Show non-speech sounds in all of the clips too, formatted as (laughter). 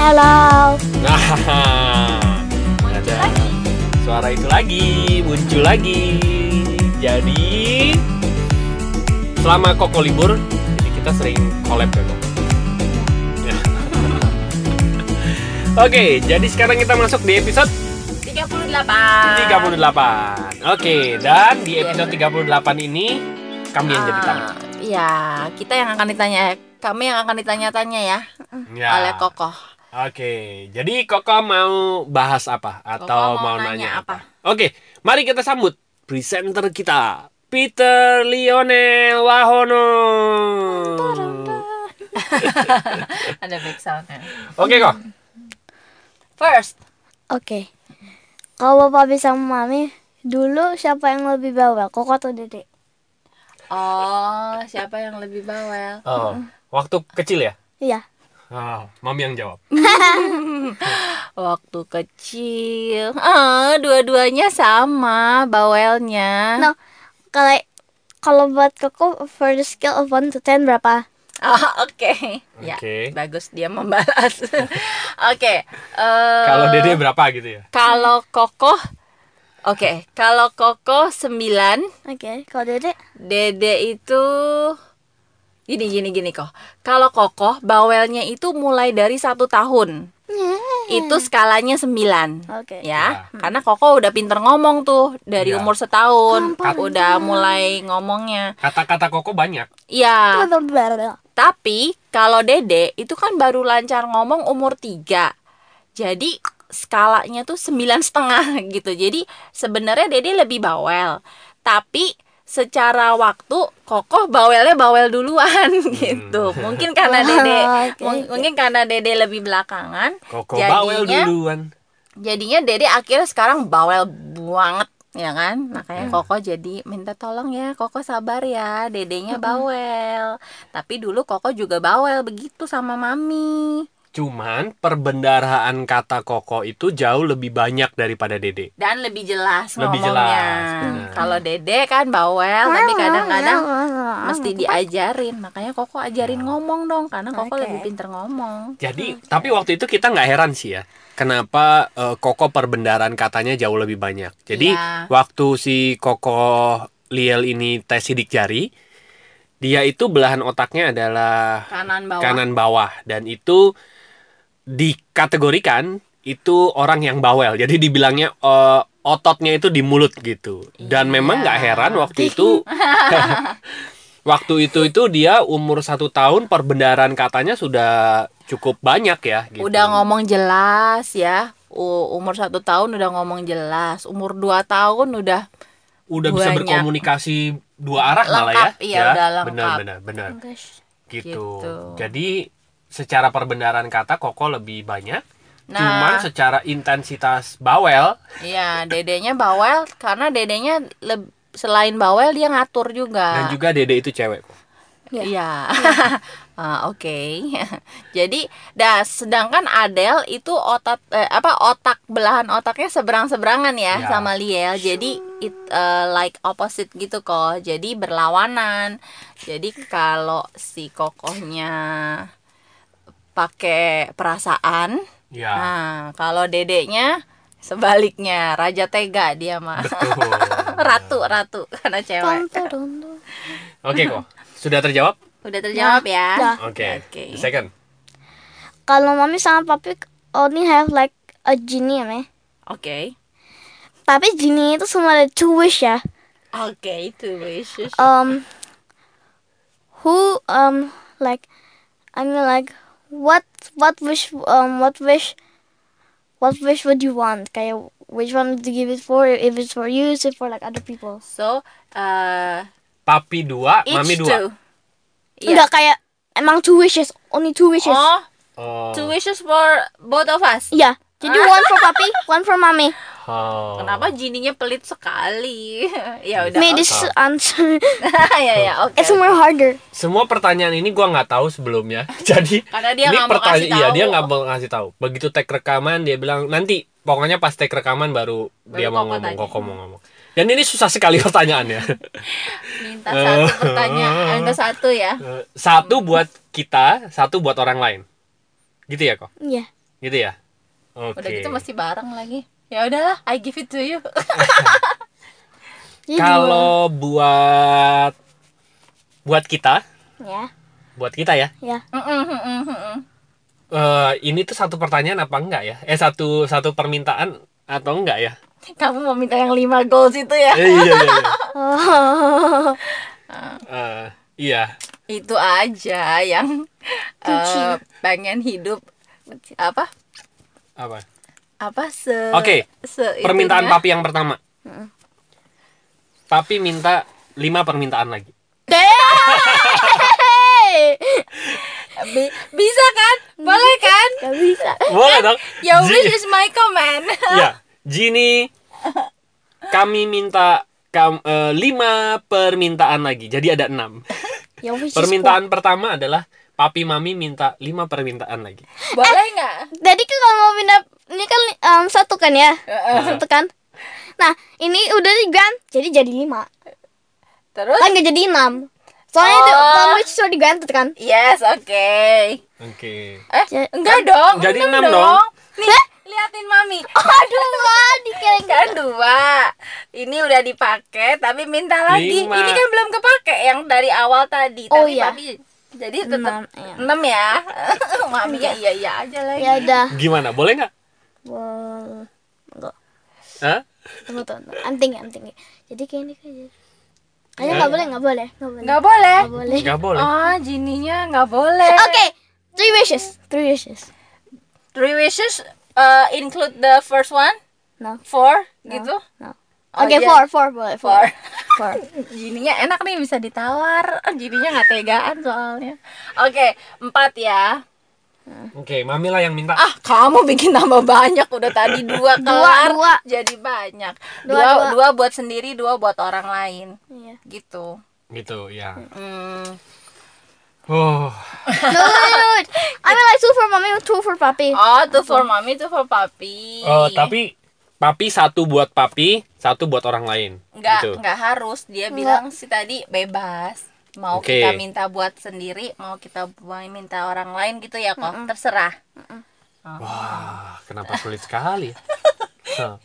Hello. Nah, (laughs) ada suara itu lagi, muncul lagi. Jadi, selama Koko libur, jadi kita sering collab ya, Kok? Ya. Oke, jadi sekarang kita masuk di episode 38 38. Oke, dan di episode 38 ini kami yang jadi tamu. Ah, Ya, kita yang akan ditanya Kami yang akan ditanya-tanya ya, Ya. Oleh Kokoh Oke, jadi Koko mau bahas apa atau Koko mau, mau nanya, nanya apa? Oke, mari kita sambut presenter kita, Peter Lionel Wahono. (laughs) Ada back soundnya Oke kok, First Oke. Kalau papi sama mami, dulu siapa yang lebih bawel? Koko atau Dede? Oh, siapa yang lebih bawel? oh, waktu kecil ya? Iya. Oh, mami yang jawab. (laughs) Waktu kecil ah, Dua-duanya sama bawelnya No. Kalau kalau buat Koko for the scale of 1 to 10 berapa? Ah, Oke Ya, Oke. bagus dia membalas (laughs) Oke eh, Kalau Dede berapa gitu ya? Kalau Kokoh Oke, kalau Kokoh 9 Oke. Kalau Dede? Dede itu gini gini gini kok. Kalau kokoh bawelnya itu mulai dari satu tahun. Itu skalanya 9 Oke. ya. Karena kokoh udah pinter ngomong tuh dari Ya. umur setahun, udah mulai ngomongnya. Kata-kata Koko banyak. Iya. Tapi kalau Dede itu kan baru lancar ngomong umur 3 Jadi skalanya tuh sembilan setengah (laughs) gitu. Jadi sebenarnya Dede lebih bawel. Tapi secara waktu kokoh bawelnya bawel duluan (laughs) gitu. Mungkin karena Dede (laughs) mung- oke. mungkin karena Dede lebih belakangan. Koko bawel Jadinya- duluan. Jadinya Dede akhirnya sekarang bawel banget ya kan makanya Hmm. Koko jadi minta tolong ya Koko sabar ya dedenya bawel tapi dulu Koko juga bawel begitu sama mami Cuman perbendaharaan kata Koko itu jauh lebih banyak daripada Dede. dan lebih jelas Lebih ngomongnya jelas, kalau Dede kan bawel tapi kadang-kadang mesti diajarin makanya Koko ajarin ngomong dong karena Koko Oke. lebih pinter ngomong Jadi, tapi waktu itu kita nggak heran sih ya. Kenapa eh, Koko perbendaharaan katanya jauh lebih banyak. Jadi, Iya. waktu si Koko Liel ini tes sidik jari, dia itu belahan otaknya adalah kanan bawah kanan bawah dan itu dikategorikan itu orang yang bawel. Jadi dibilangnya eh, ototnya itu di mulut gitu. Dan Iya. memang nggak heran waktu itu (laughs) waktu itu itu dia umur satu tahun perbendaharaan katanya sudah cukup banyak ya. Gitu. Udah ngomong jelas ya. Umur satu tahun udah ngomong jelas. Umur dua tahun udah udah bisa banyak. berkomunikasi dua arah malah ya. Lengkap, iya, udah lengkap. Benar benar benar. Gitu. Gitu. Jadi secara perbendaharaan kata Koko lebih banyak. Nah. Cuman secara intensitas bawel Iya, dedenya bawel karena dedenya leb- selain bawel dia ngatur juga. dan juga Dede itu cewek kok. Iya. (laughs) Ah, Oke. (laughs) Jadi, dah sedangkan Adele itu otot eh, apa otak belahan otaknya seberang-seberangan ya Ya. sama Liel. Jadi it eh, like opposite gitu kok. Jadi berlawanan. Jadi kalau si kokohnya pakai perasaan, Ya. nah kalau dedeknya sebaliknya raja tega dia mah. Betul. (laughs) ratu ratu karena cewek. Oke kok. Sudah terjawab? Udah terjawab ya? Udah. Oke. Oke. The Second. Kalau mami sama papi only have like a genie ya, me. Oke. Tapi genie itu semua ada two wish ya. Oke, itu wishes. Um, who um like, I mean like, what what wish um what wish, what wish would you want? Kayak which one to give it for? If it's for you, is it for like other people? So, uh, Papi dua, each mami dua. two. Iya. Enggak kayak emang two wishes, only two wishes. Oh, Oh. two wishes for both of us. Iya. Jadi one for papi, one for mommy. Oh. Kenapa jininya pelit sekali? (laughs) ya udah. May this answer (laughs) ya ya, oke. it's more harder. Semua pertanyaan ini gua nggak tahu sebelumnya. (laughs) Jadi Karena dia ini nggak mau pertanyaan iya dia nggak mau ngasih tahu. Begitu tag rekaman dia bilang nanti pokoknya pas tag rekaman baru, dia mau ngomong, tanya. koko mau ngomong. Dan ini susah sekali pertanyaannya. Minta satu pertanyaan ke satu ya. Eh, satu buat kita, satu buat orang lain. Gitu ya kok. Iya. Gitu ya? Oke. Udah gitu masih bareng lagi. Ya udahlah, I give it to you. (laughs) Kalau buat buat kita, ya, buat kita ya. ya. Eh, ini tuh satu pertanyaan apa enggak ya? Eh satu satu permintaan atau enggak ya? Kamu mau minta yang lima goals itu ya? Eh, iya iya. iya. Oh. (laughs) (laughs) Eh, iya. Itu aja yang eh, pengen hidup apa? Apa? Apa se Oke, se- Permintaan itunya? papi yang pertama. Papi minta lima permintaan lagi. Bisa kan? Boleh kan? Gak bisa. Boleh dong. Your Ji- wish is my command. (laughs) Ya, Jini, kami minta kam, eh, lima permintaan lagi. Jadi ada enam. Ya Permintaan pertama adalah papi mami minta lima permintaan lagi. Boleh nggak? kuat. Jadi kan kalau mau pindah ini kan um, satu kan ya, satu kan. Nah ini udah digan, jadi jadi lima. Terus? Kan nggak jadi enam. Soalnya itu Oh. one wish sudah diganti kan. Yes, oke. Oke. Eh, Ja- enggak dong. jadi enam enam dong. Nih, liatin mami. Aduh, wah, dikira kan dua. Ini udah dipakai tapi minta lagi. Lima. Ini kan belum kepake yang dari awal tadi. Oh, tapi iya. papi jadi tetap Enam, iya. enam ya. (laughs) mami ya iya iya aja lagi. Ya udah. Gimana? Boleh nggak? Well, enggak. Hah? Tunggu, tunggu. Anting, anting. Jadi kayak ini kayak. Kayaknya nggak boleh, nggak boleh, nggak boleh. Nggak boleh. Nggak boleh. Nggak boleh. Oh, jininya nggak boleh. Oke, three wishes, three wishes. Three wishes uh, include the first one, No, four, No. gitu. no. Oh, Oke, iya. four, four boleh, four. Four. Four. (laughs) Jininya enak nih bisa ditawar. (laughs) Jininya nggak tegaan soalnya. Oke, empat ya. Oke, mami lah yang minta. Ah, kamu bikin tambah banyak. Udah tadi dua (laughs) kelar, dua. jadi banyak. Dua, Dua, dua. dua, buat sendiri, dua buat orang lain. Iya. Gitu. Gitu, ya. Hmm. Oh, No, no, no. I mean like two for mommy, two for papi. Oh, tuh for mami, tuh for papi. oh tapi papi satu buat papi, satu buat orang lain. nggak gitu. nggak harus. Dia Nggak. bilang sih tadi bebas. Mau Oke. kita minta buat sendiri, mau kita mau minta orang lain gitu ya kok. Terserah. Wah, kenapa sulit sekali? (laughs) Hah.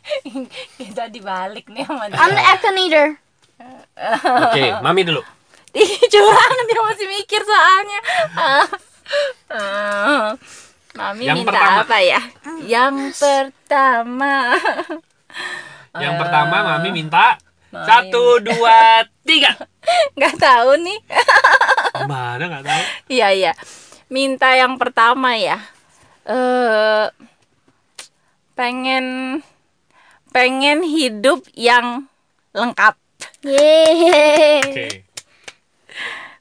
kita dibalik nih sama dia. I'm the Akinator. Oke, mami dulu. (laughs) Curang dia masih mikir soalnya. Ah. Ah. Mami Yang minta pertama. apa ya? Yang pertama. Yang pertama mami minta Mami satu, dua, tiga. (laughs) nggak tahu nih. Mana nggak tahu? Iya iya. Minta yang pertama ya. Eh pengen pengen hidup yang lengkap. Yeay. Oke.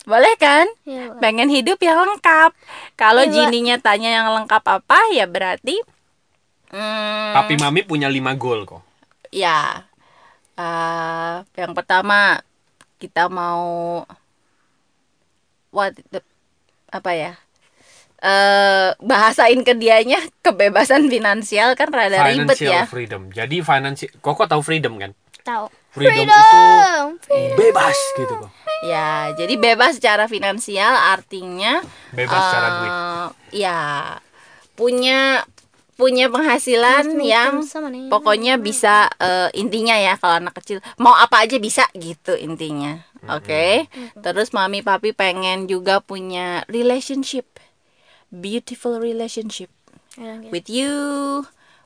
Boleh kan? Boleh. pengen hidup yang lengkap. Kalau Mbak. jininya tanya yang lengkap apa, ya berarti hmm, Papi mami punya lima goal kok. ya eh, yang pertama kita mau what the- apa ya? eh bahasain ke dianya kebebasan finansial kan rada ribet Financial ya. freedom. Jadi financial, koko tahu freedom kan? Tahu. Freedom, Freedom. itu bebas gitu kok. Ya, jadi bebas secara finansial artinya Bebas secara duit. eh, Ya, punya punya penghasilan yang sama nih. pokoknya bisa eh, intinya ya kalau anak kecil mau apa aja bisa gitu intinya oke terus mami papi pengen juga punya relationship beautiful relationship Ya, gitu. with you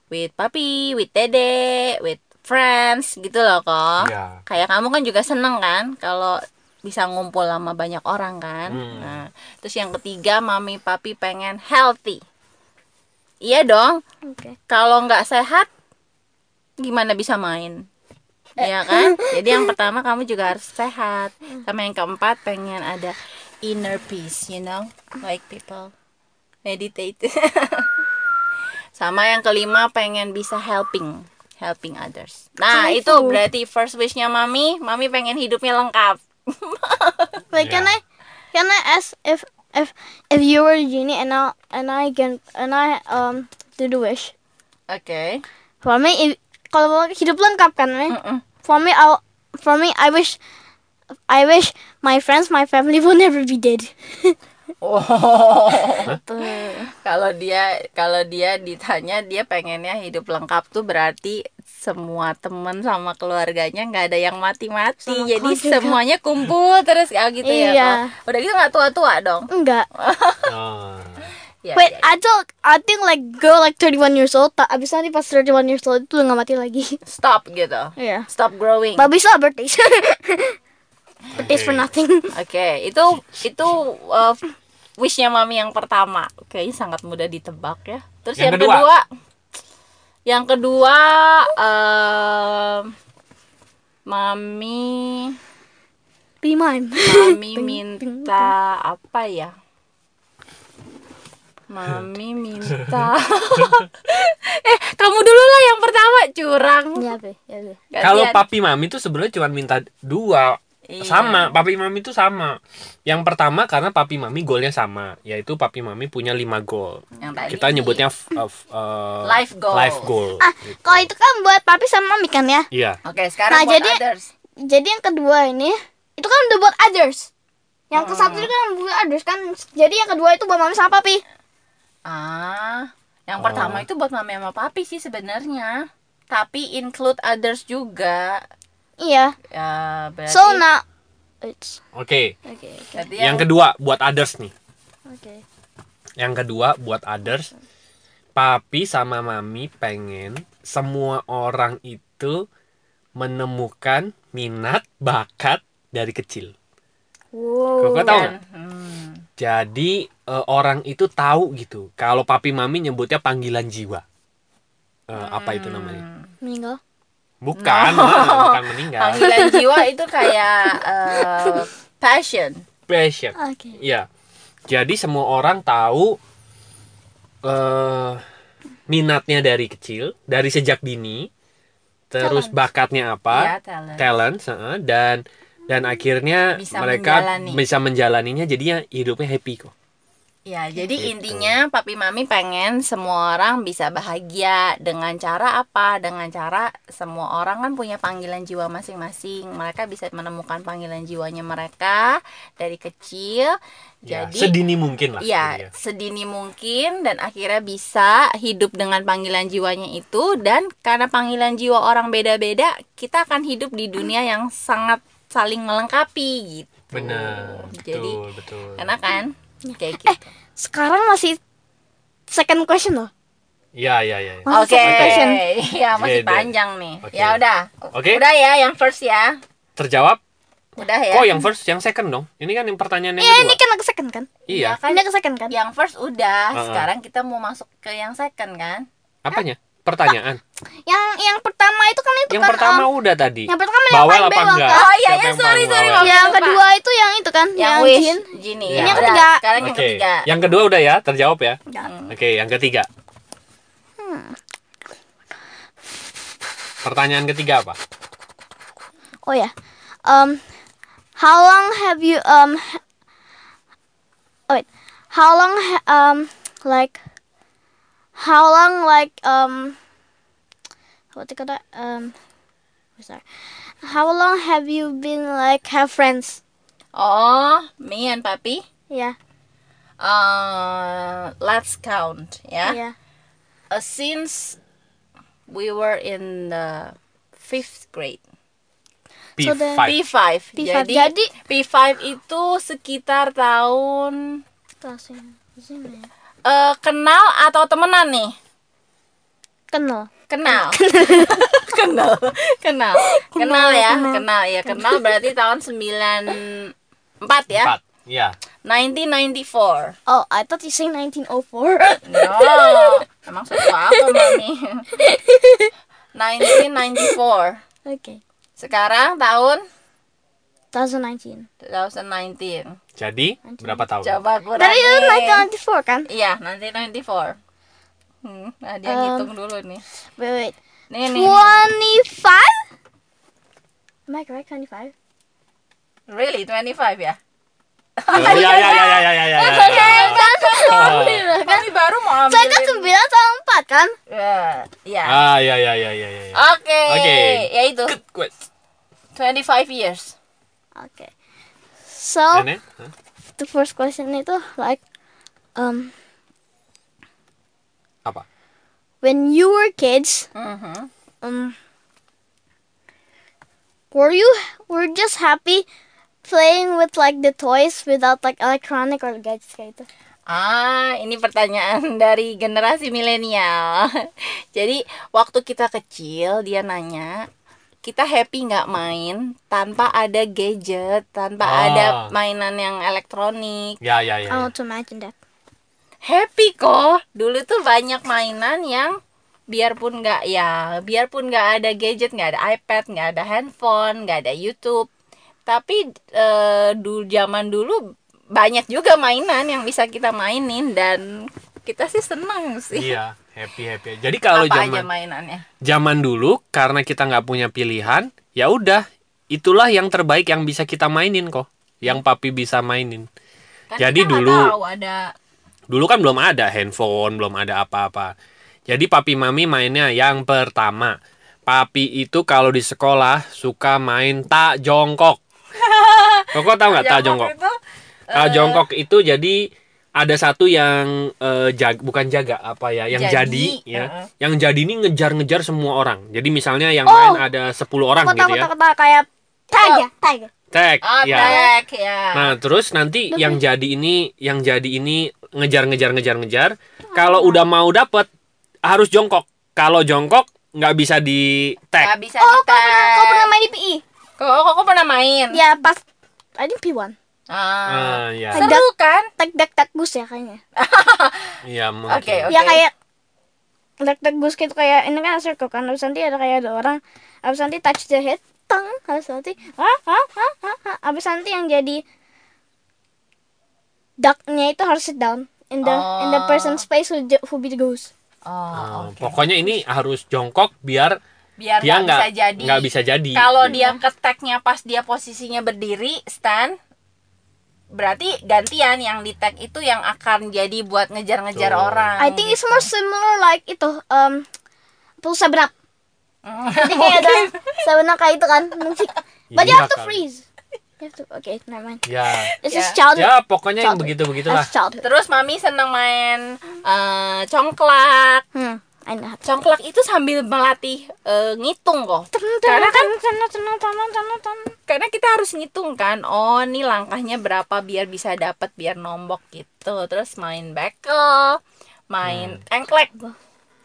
with papi with dede with friends gitu loh kok Iya. kayak kamu kan juga seneng kan kalau bisa ngumpul sama banyak orang kan. Hmm. nah terus yang ketiga mami papi pengen healthy. Iya dong. Oke. kalau nggak sehat gimana bisa main? Iya kan? (laughs) Jadi yang pertama kamu juga harus sehat. Sama yang keempat pengen ada inner peace you know? Like people meditate. (laughs) Sama yang kelima pengen bisa helping helping others. Nah itu Joyful. berarti first wishnya mami. Mami pengen hidupnya lengkap Wait, can I can I ask if if if you were a genie and I and I can and I um do the wish Okay. for me if kalau hidup lengkap kan me? Mm-mm. for me I for me I wish I wish my friends my family (laughs) will never be dead. (laughs) oh Tuh. kalau dia kalau dia ditanya dia pengennya hidup lengkap tuh berarti semua teman sama keluarganya nggak ada yang mati-mati Sama jadi kau juga. semuanya kumpul terus kayak gitu ya Iya. Kak? udah gitu nggak tua-tua dong Enggak. Oh. (laughs) ya, Wait, ya. I don't. I think like girl like 31 years old. Tak, abis nanti pas 31 years old itu udah nggak mati lagi. (laughs) stop gitu Iya. stop growing But we still have birthdays. (laughs) birthdays for Oke. nothing. Oke, itu itu uh, wishnya mami yang pertama. Kayaknya sangat mudah ditebak ya. Terus Yang yang, kedua? kedua, yang kedua um, mami Be mine. mami (laughs) minta apa ya? Mami (laughs) minta (laughs) Eh, kamu dulu lah yang pertama curang. Ya be, ya be. Kalau papi mami tuh sebenarnya cuma minta dua. Iya. Sama, papi mami tuh sama. Yang pertama karena papi mami golnya sama, yaitu papi mami punya lima gol. Yang tadi Kita nyebutnya f- uh, f- uh, Life goal. Life goal. Ah, gitu. kalau itu kan buat papi sama mami kan ya. Iya. Oke, sekarang Nah, buat jadi- others. Jadi yang kedua ini itu kan udah buat others. Yang ke satu itu kan buat others kan. Jadi yang kedua itu buat mami sama papi. Ah, yang Oh. pertama itu buat mami sama papi sih sebenarnya. Tapi include others juga. Iya. Ya, berarti So now it's Oke. okay. okay. berarti Yang kedua buat others nih. Okay. Yang kedua buat others, papi sama mami pengen semua orang itu menemukan minat bakat dari kecil. Wow. Kau tahu nggak? hmm, Jadi eh, orang itu tahu gitu. Kalau papi mami nyebutnya panggilan jiwa. Eh, Apa itu namanya? Meninggal. Bukan, No. ah, bukan meninggal. panggilan jiwa itu kayak eh, passion. Passion. Oke. Iya. Jadi semua orang tahu eh minatnya dari kecil, dari sejak dini, terus Talent. bakatnya Ya, apa, talent. talent, heeh, dan dan akhirnya Bisa mereka menjalani. bisa menjalaninya jadinya hidupnya happy kok. Ya, jadi Gitu. intinya papi mami pengen semua orang bisa bahagia dengan cara apa? Dengan cara semua orang kan punya panggilan jiwa masing-masing. Mereka bisa menemukan panggilan jiwanya mereka dari kecil. Ya, Jadi sedini mungkin lah. Iya, Iya. sedini mungkin dan akhirnya bisa hidup dengan panggilan jiwanya itu dan karena panggilan jiwa orang beda-beda, kita akan hidup di dunia yang sangat saling melengkapi gitu. Benar. Jadi betul, betul. enak kan? Eh, Kayak gitu. Sekarang masih second question loh. Iya, iya, iya. iya. Masih Oke, second question. ya masih Beda. panjang nih. Oke. Ya udah. Oke. Udah ya yang first ya. Terjawab? Udah ya. Oh, yang first, yang second dong. Ini kan yang pertanyaan yang Iya, kedua. ini kan ke second kan? Iya. kan Ini ke second kan? yang first udah. Uh-uh. Sekarang kita mau masuk ke yang second kan? Apanya? Pertanyaan. Yang yang pertama itu kan itu yang kan pertama um, udah tadi. yang pertama yang Bawel apa enggak? kan? Oh, iya, Siapa yang sorry, sorry, yang lupa. kedua itu yang itu kan? Yang, yang wish, Jin. Gini Ini ya. yang Udah, ketiga. Sekarang yang Oke. ketiga. Yang kedua udah ya, terjawab ya. Hmm. Oke, yang ketiga. Pertanyaan ketiga apa? Oh ya. Um how long have you um oh, wait. How long ha- um like how long like um what do you call that? Um sorry. How long have you been like have friends? Oh, me and papi. Yeah. Uh, let's count ya. Yeah. Uh, since we were in the fifth grade. So P5. the- P5. P5. Jadi, Jadi P5 itu sekitar tahun Kenal. Eh kenal atau temenan nih? Kenal. (laughs) Kenal. kenal. Kenal. Kenal ya, kenal. kenal ya. Kenal berarti tahun 94 ya. Empat. Iya. 1994. Oh, I thought you say 1904. No, emang suatu apa mami? (laughs) 1994. okay. Sekarang tahun 2019. 2019. Jadi 19. berapa tahun? Coba kurangin. Dari itu kan? Iya, 1994. Hmm, nah dia um, ngitung dulu nih. Wait, wait. Nih, 25? nih. 25? Am I correct 25? Really 25 ya? Iya iya iya iya iya iya. Ya, ya, ya, ya. Kami baru mau ambil. Saya kan 9 kan? Iya. Ah iya iya iya iya iya. Oke. Oke. Ya itu. Good question. years. Okay. So, Nenek? Hah? the first question itu like um when you were kids, Mhm. um, were you were just happy playing with like the toys without like electronic or gadgets kayak gitu? Ah, ini pertanyaan (laughs) dari generasi milenial. (laughs) Jadi waktu kita kecil dia nanya, kita happy nggak main tanpa ada gadget, tanpa Ah. ada mainan yang elektronik? Ya ya ya. I ya. imagine that. Happy kok. Dulu tuh banyak mainan yang biarpun nggak ya, biarpun nggak ada gadget, nggak ada iPad, nggak ada handphone, nggak ada YouTube, tapi eh, dulu zaman dulu banyak juga mainan yang bisa kita mainin dan kita sih senang sih. Iya, happy happy. Jadi kalau Apa aja zaman mainannya? zaman dulu karena kita nggak punya pilihan, ya udah itulah yang terbaik yang bisa kita mainin kok. Yang papi bisa mainin. Kan Jadi dulu- tahu ada Dulu kan belum ada handphone, belum ada apa-apa. Jadi papi mami mainnya yang pertama. Papi itu kalau di sekolah suka main tak jongkok. (laughs) Koko tahu nggak tak jongkok? itu Tak jongkok itu jadi ada satu yang eh, jag- bukan jaga apa ya, yang Jadi, jadi, ya. heeh. Yang jadi ini ngejar-ngejar semua orang. Jadi misalnya yang Oh. main ada 10 orang Kota gitu kota ya. kota kayak tag ya, tag. Tag, Oh, ya. tag, ya. Nah, terus nanti yang jadi ini, yang jadi ini ngejar-ngejar ngejar-ngejar. Kalau udah mau dapet harus jongkok. Kalau jongkok nggak bisa di Nggak tag. bisa Oh, kau pernah kau pernah main di PI? Kok kok kok pernah main? Ya pas I think P1. Ah. Ah, ya. Seru kan? Tag gus ya kayaknya. (laughs) Iya, mungkin. Oke, oke. Ya kayak tag tag gus gitu kayak ini kan circle kan. Habis nanti ada kayak ada orang. Habis nanti touch the head, tang. Habis nanti ah ah ah ah. ah. Habis nanti yang jadi ducknya itu harus sit down in the in the Oh. person's place who, who be the goose. Oh, Ah, oke. Pokoknya ini harus jongkok biar biar dia nggak nggak bisa jadi. nggak bisa jadi. Kalau Gitu. dia keteknya pas dia posisinya berdiri stand berarti gantian yang di tag itu yang akan jadi buat ngejar-ngejar Betul. orang. I think it's gitu. more similar like itu um pulsa berap. Hmm. Jadi (laughs) kayak ada sebenarnya kayak itu kan. Nanti, but you Iya have to kali. freeze. You have to, okay, never mind. Ya. This Ya. is childhood. Ya, pokoknya yang Childhood. begitu-begitulah. That's childhood. Terus mami seneng main eh, congklak. Hmm, Know. Congklak itu sambil melatih eh, ngitung kok. Karena kan karena kita harus ngitung kan. Oh, ini langkahnya berapa biar bisa dapat biar nombok gitu. Terus main bekel, main Hmm. engklek.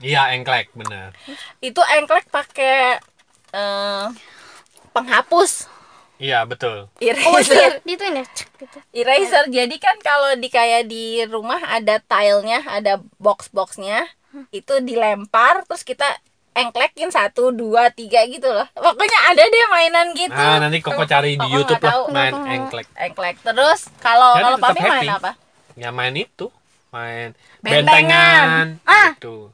Iya, engklek, bener. Itu engklek pakai eh, penghapus Iya, betul. Oh, itu ya, eraser. itu ini. cek, gitu. eraser. Jadi kan kalau di kayak di rumah ada tilenya, ada box-boxnya, itu dilempar terus kita engklekin satu dua tiga gitu loh. Pokoknya ada deh mainan gitu. Nah, nanti Koko cari di Koko YouTube nggak lah tahu. main Koko. engklek. Engklek. Terus kalau kalau papi main happy. apa? Ya main itu, main Bentengan. bentengan. Ah. Gitu.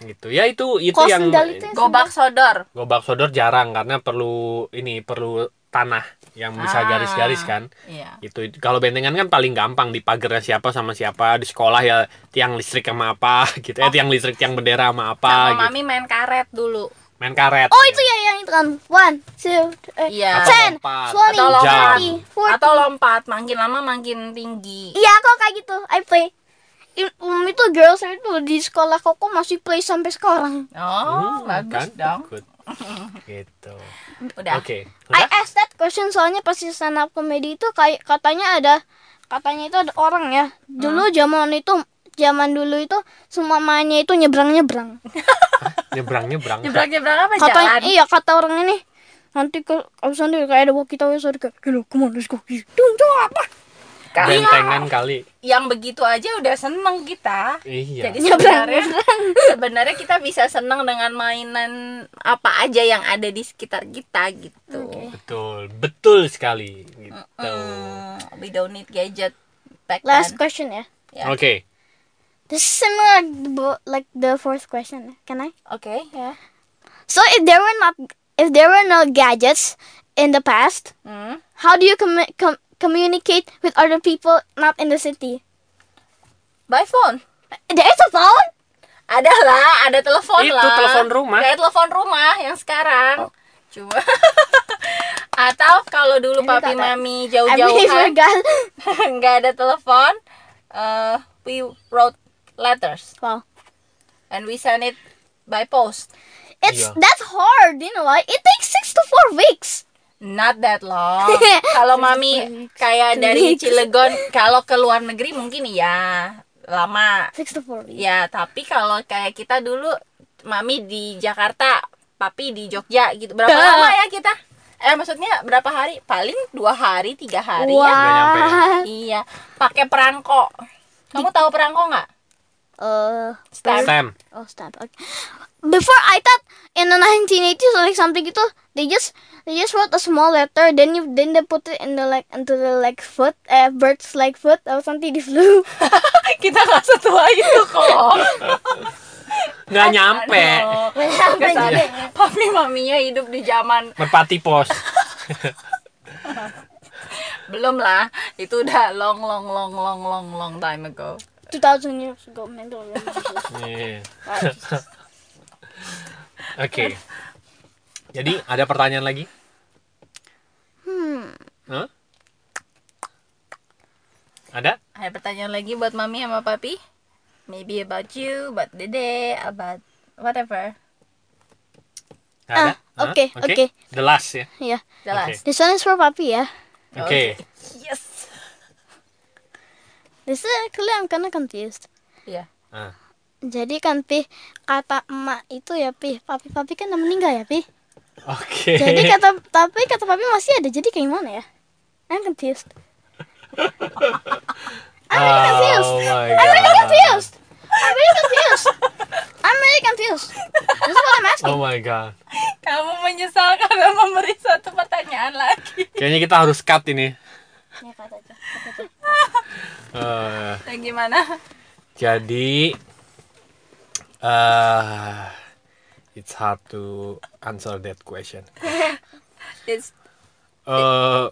Gitu. Ya itu itu Kos yang yang Gobak sodor. gobak sodor jarang karena perlu ini perlu tanah yang bisa Ah. garis-garis kan. Iya. Itu kalau bentengan kan paling gampang di pagarnya siapa sama siapa di sekolah ya tiang listrik sama apa (laughs) gitu. Eh tiang listrik tiang bendera sama apa Sama gitu. mami main karet dulu. Main karet. Oh, itu ya yang itu kan. One, two, Iya. Atau ten, lompat. Atau lompat. forty. Atau lompat, makin lama makin tinggi. Iya, kok kayak gitu. I play. Um, itu girls itu di sekolah koko masih play sampai sekarang. Oh, Hmm, bagus kan? dong. Good. (laughs) gitu. Udah. Oke. I Udah? asked that question soalnya pas di stand up comedy itu kayak katanya ada katanya itu ada orang ya. Dulu zaman itu zaman dulu itu semua mainnya itu nyebrang (laughs) nyebrang. Nyebrang nyebrang. Nyebrang-nyebrang apa Katanya jalan? iya kata orang ini nanti ke abis nanti kayak ada walkie talkie sorry kayak hello come on let's go dung dung apa Bentengan kali. yang begitu aja udah seneng kita. Iya. Jadi sebenarnya (laughs) sebenarnya kita bisa seneng dengan mainan apa aja yang ada di sekitar kita gitu. Betul, betul sekali gitu. Hmm, we don't need gadget back last then. question ya Ya. Oke. this is similar like the bo- like the fourth question can I Oke, ya. so if there were not if there were no gadgets in the past Hmm. how do you commu- com- communicate with other people not in the city By phone. there is a phone Ada lah, ada telepon Itu lah. telepon rumah. Kayak telepon rumah yang sekarang. Oh. Cuma (laughs) atau kalau dulu Ini papi mami jauh-jauhan (laughs) forgot (laughs) nggak ada telepon, eh we wrote letters. wow and we send it by post. It's Yeah. that's hard, you know why? It takes six to four weeks. Not that long. (laughs) kalau mami kayak dari Cilegon, kalau ke luar negeri mungkin ya lama. Six to four weeks. Ya, tapi kalau kayak kita dulu, mami di Jakarta, papi di Jogja gitu. Berapa (laughs) lama ya kita? Eh, maksudnya berapa hari? Paling dua hari, tiga hari ya. Nyampe ya? Iya, pakai perangko. Kamu tahu perangko nggak? Uh, Stamp. Sam. oh, stamp. Okay. Before I thought in the 1980s or like something itu they just they just wrote a small letter then you then they put it in the like into the like foot uh, bird's like foot or something di flu. (laughs) kita nggak setua itu kok. (laughs) Nggak nyampe. Aduh, kesannya papi maminya hidup di zaman Merpati pos. (laughs) belum lah. Itu udah long long long long long long time ago. 2000 years ago, don't remember. (laughs) Iya. (laughs) Oke. Jadi ada pertanyaan lagi? Hmm. Hah? Ada? Ada pertanyaan lagi buat mami sama papi? Maybe about you, about dede, about whatever. Ada? Ah, oke, oke. The last ya. Yeah. Jelas. Oke. This one is for papi ya. Oke. Yes. This is actually I'm kinda confused. Iya. Ah. Jadi kan Pi kata emak itu ya Pi, papi papi kan udah meninggal ya Pi. Oke. Jadi kata tapi kata papi masih ada. Jadi kayak gimana ya? I'm confused. I'm really confused. Oh my I'm really god. confused. I'm really confused. I'm really confused. This is what I'm asking. Oh my god. Kamu menyesal karena memberi satu pertanyaan lagi. Kayaknya kita harus cut ini. Ya, kata aja, kata aja. Eh, Yang gimana? jadi eh it's hard to answer that question. (laughs) It's Eh,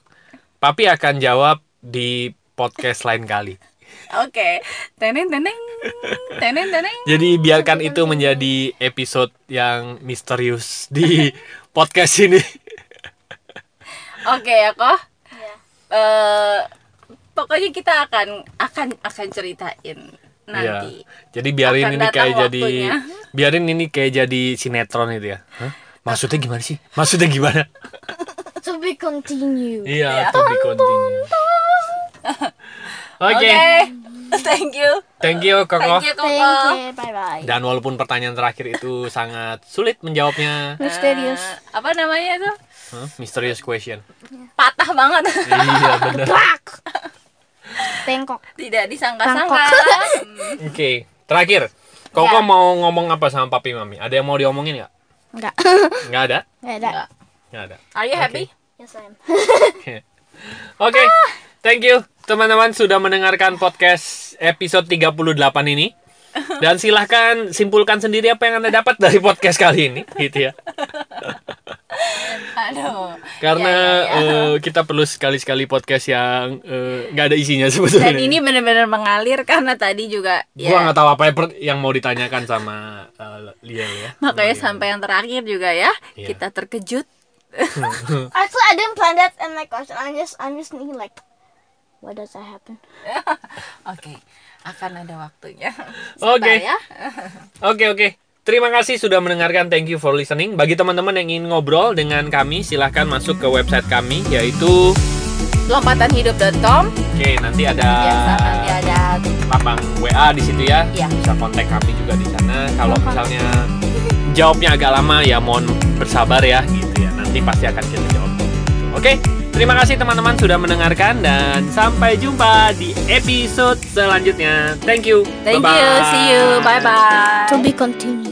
Papi akan jawab di podcast lain kali. Oke. Teneng teneng. Teneng teneng. Jadi biarkan itu menjadi episode yang misterius di (laughs) podcast ini. Oke ya kok. Iya. Eh pokoknya kita akan akan akan ceritain nanti. Iya. Jadi biarin Akan ini kayak jadi waktunya. biarin ini kayak jadi sinetron itu ya. Hah? Maksudnya gimana sih? Maksudnya gimana? (laughs) To be continued. Iya, to be continue. (laughs) Oke, Oke. (laughs) Thank you. thank you Koko. Thank you Thank Koko. you. Bye bye. Dan walaupun pertanyaan terakhir itu sangat sulit menjawabnya, Misterius. Eh, apa namanya itu? Huh? mysterious question. Patah banget. iya benar. Plak. Bengkok. Tidak disangka-sangka. Hmm. Oke, terakhir. Koko Ya. mau ngomong apa sama papi mami? Ada yang mau diomongin nggak? Enggak. Nggak ada? Enggak ada. Enggak. Nggak ada. Are you happy? Yes, I am. Oke, thank you teman-teman sudah mendengarkan podcast episode 38 ini. Dan silahkan simpulkan sendiri apa yang Anda dapat dari podcast kali ini, gitu ya. Aduh. Karena Ya, ya, ya. eh, kita perlu sekali-sekali podcast yang eh, nggak ada isinya sebetulnya. Dan ini benar-benar mengalir karena tadi juga Gua ya nggak tahu apa yang mau ditanyakan sama eh, Liel ya. makanya Sama sampai yang terakhir juga ya Iya. kita terkejut. Actually, I didn't plan that my question. I'm just, I'm just thinking like, why does that happen? (laughs) Oke, akan ada waktunya. (laughs) Oke. Ya. (laughs) Oke oke. Terima kasih sudah mendengarkan. Thank you for listening. Bagi teman-teman yang ingin ngobrol dengan kami, silahkan masuk ke website kami yaitu Lompatanhidup.com Oke, nanti ada biasa nanti ada lapang WA di situ ya. Iya. Bisa kontak kami juga di sana. Kalau misalnya jawabnya agak lama ya mohon bersabar ya gitu ya. Nanti pasti akan kita jawab. Oke, terima kasih teman-teman sudah mendengarkan dan sampai jumpa di episode selanjutnya. Thank you. Thank you. Bye-bye. See you. Bye bye. To be continued.